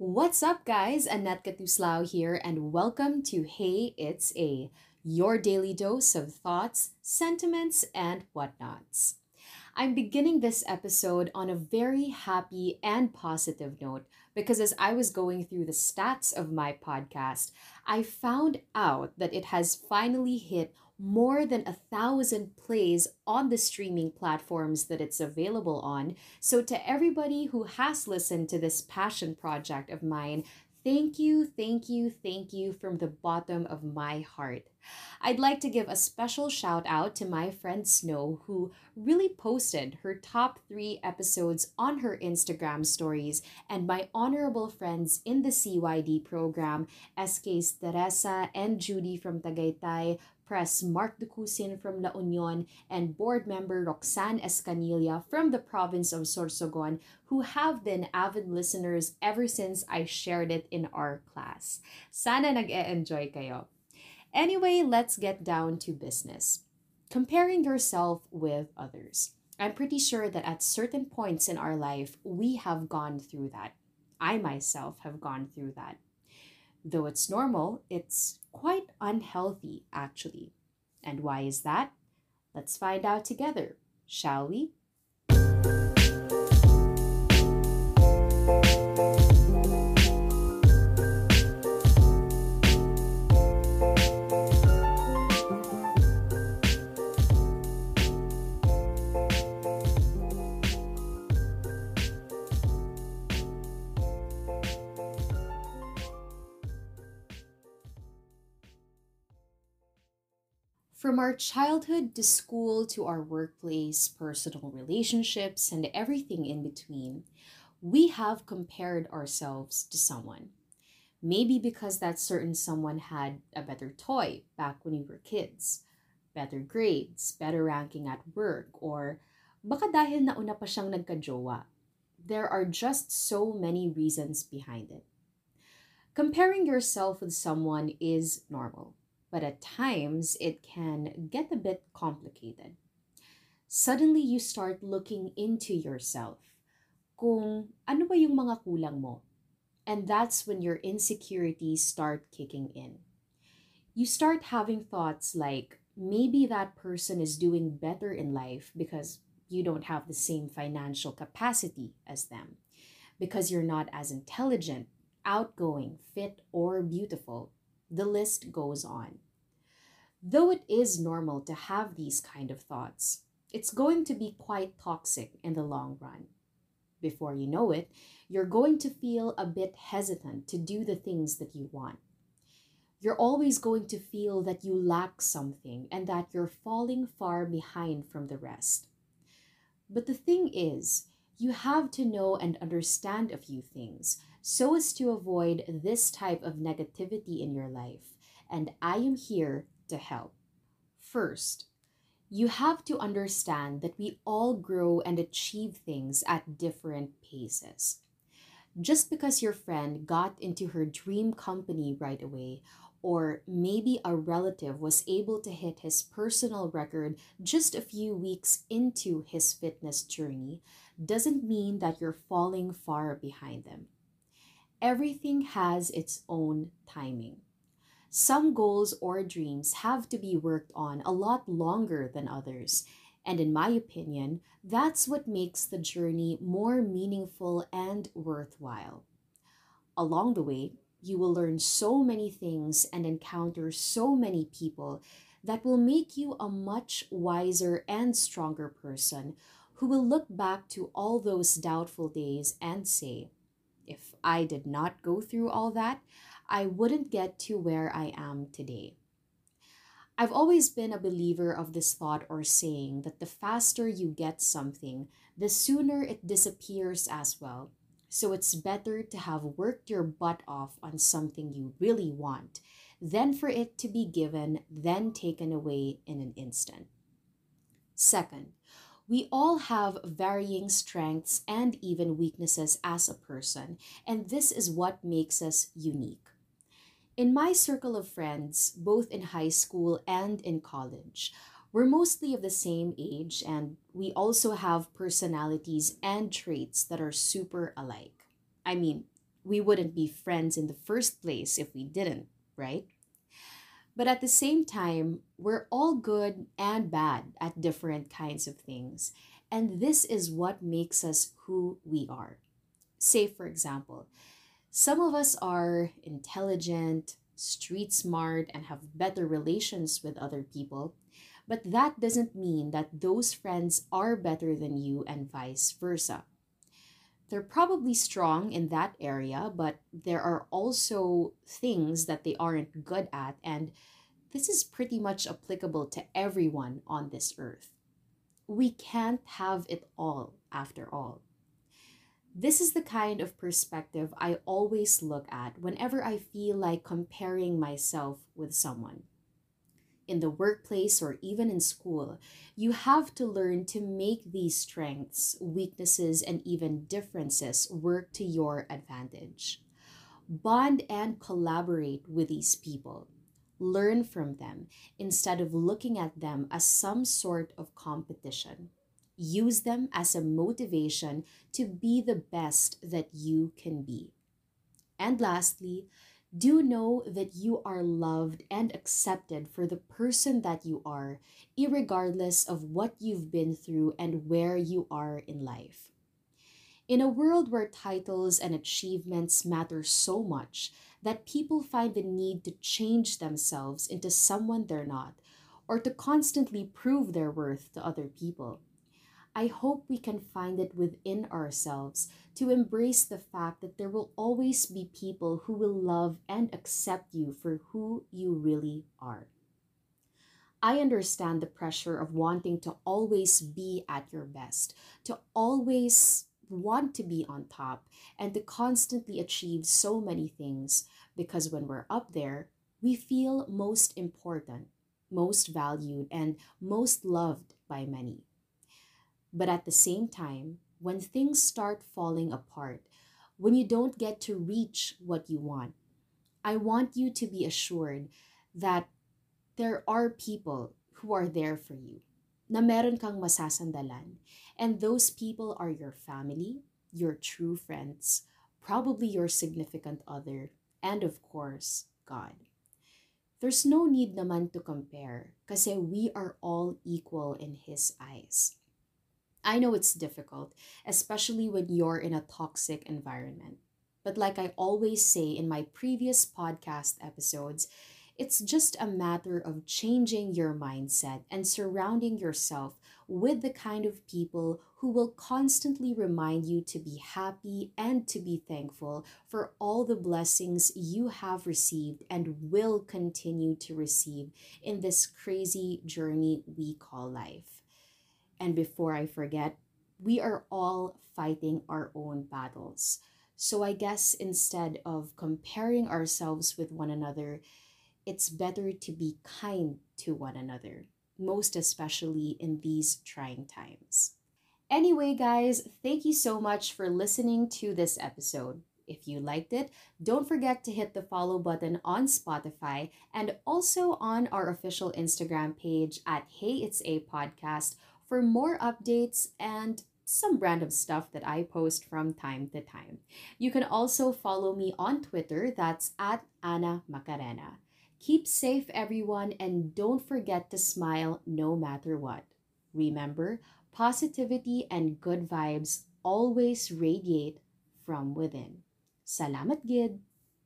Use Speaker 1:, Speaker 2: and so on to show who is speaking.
Speaker 1: What's up, guys? Annette Katuslao here, and welcome to Hey It's A, your daily dose of thoughts, sentiments, and whatnots. I'm beginning this episode on a very happy and positive note because as I was going through the stats of my podcast, I found out that it has finally hit more than a thousand plays on the streaming platforms that it's available on. So, to everybody who has listened to this passion project of mine, Thank you, thank you, thank you from the bottom of my heart. I'd like to give a special shout out to my friend Snow, who really posted her top three episodes on her Instagram stories, and my honorable friends in the CYD program, SK's Teresa and Judy from Tagaytay, Press Mark Ducusin from La Union, and board member Roxanne Escanilla from the province of Sorsogon, who have been avid listeners ever since I shared it in our class. Sana nag-e-enjoy kayo. Anyway, let's get down to business. Comparing yourself with others. I'm pretty sure that at certain points in our life, we have gone through that. I myself have gone through that. Though it's normal, it's quite unhealthy, actually. And why is that? Let's find out together, shall we? From our childhood to school to our workplace, personal relationships, and everything in between, we have compared ourselves to someone. Maybe because that certain someone had a better toy back when we were kids, better grades, better ranking at work, or baka dahil nauna pa siyang nagka-jowa. There are just so many reasons behind it. Comparing yourself with someone is normal but at times it can get a bit complicated. Suddenly, you start looking into yourself. Kung ano ba yung mga kulang mo? And that's when your insecurities start kicking in. You start having thoughts like maybe that person is doing better in life because you don't have the same financial capacity as them, because you're not as intelligent, outgoing, fit, or beautiful the list goes on. Though it is normal to have these kind of thoughts, it's going to be quite toxic in the long run. Before you know it, you're going to feel a bit hesitant to do the things that you want. You're always going to feel that you lack something and that you're falling far behind from the rest. But the thing is, you have to know and understand a few things so as to avoid this type of negativity in your life. And I am here to help. First, you have to understand that we all grow and achieve things at different paces. Just because your friend got into her dream company right away, or maybe a relative was able to hit his personal record just a few weeks into his fitness journey, doesn't mean that you're falling far behind them everything has its own timing. Some goals or dreams have to be worked on a lot longer than others. And in my opinion, that's what makes the journey more meaningful and worthwhile. Along the way, you will learn so many things and encounter so many people that will make you a much wiser and stronger person who will look back to all those doubtful days and say, if I did not go through all that, I wouldn't get to where I am today. I've always been a believer of this thought or saying that the faster you get something, the sooner it disappears as well. So it's better to have worked your butt off on something you really want than for it to be given, then taken away in an instant. Second, we all have varying strengths and even weaknesses as a person, and this is what makes us unique. In my circle of friends, both in high school and in college, we're mostly of the same age, and we also have personalities and traits that are super alike. I mean, We wouldn't be friends in the first place if we didn't, right? But at the same time, we're all good and bad at different kinds of things. And this is what makes us who we are. Say, for example, some of us are intelligent, street smart, and have better relations with other people. But that doesn't mean that those friends are better than you and vice versa. They're probably strong in that area, but there are also things that they aren't good at, and this is pretty much applicable to everyone on this earth. We can't have it all, after all. This is the kind of perspective I always look at whenever I feel like comparing myself with someone. In the workplace or even in school, you have to learn to make these strengths, weaknesses, and even differences work to your advantage. Bond and collaborate with these people. Learn from them instead of looking at them as some sort of competition. Use them as a motivation to be the best that you can be. And lastly, do know that you are loved and accepted for the person that you are, regardless of what you've been through and where you are in life. In a world where titles and achievements matter so much that people find the need to change themselves into someone they're not, or to constantly prove their worth to other people, I hope we can find it within ourselves to embrace the fact that there will always be people who will love and accept you for who you really are. I understand the pressure of wanting to always be at your best, to always want to be on top, and to constantly achieve so many things because when we're up there, we feel most important, most valued, and most loved by many. But at the same time, when things start falling apart, when you don't get to reach what you want, I want you to be assured that there are people who are there for you, na meron kang masasandalan. And those people are your family, your true friends, probably your significant other, and of course, God. There's no need naman to compare kasi we are all equal in His eyes. I know it's difficult, especially when you're in a toxic environment. But like I always say in my previous podcast episodes, it's just a matter of changing your mindset and surrounding yourself with the kind of people who will constantly remind you to be happy and to be thankful for all the blessings you have received and will continue to receive in this crazy journey we call life. And before I forget, we are all fighting our own battles. So I guess instead of comparing ourselves with one another, it's better to be kind to one another, most especially in these trying times. Anyway, guys, thank you so much for listening to this episode. If you liked it, don't forget to hit the follow button on Spotify and also on our official Instagram page at Hey It's A Podcast for more updates and some random stuff that I post from time to time. You can also follow me on Twitter, that's at Anna Macarena. Keep safe, everyone, and don't forget to smile no matter what. Remember, positivity and good vibes always radiate from within. Salamat, Gid!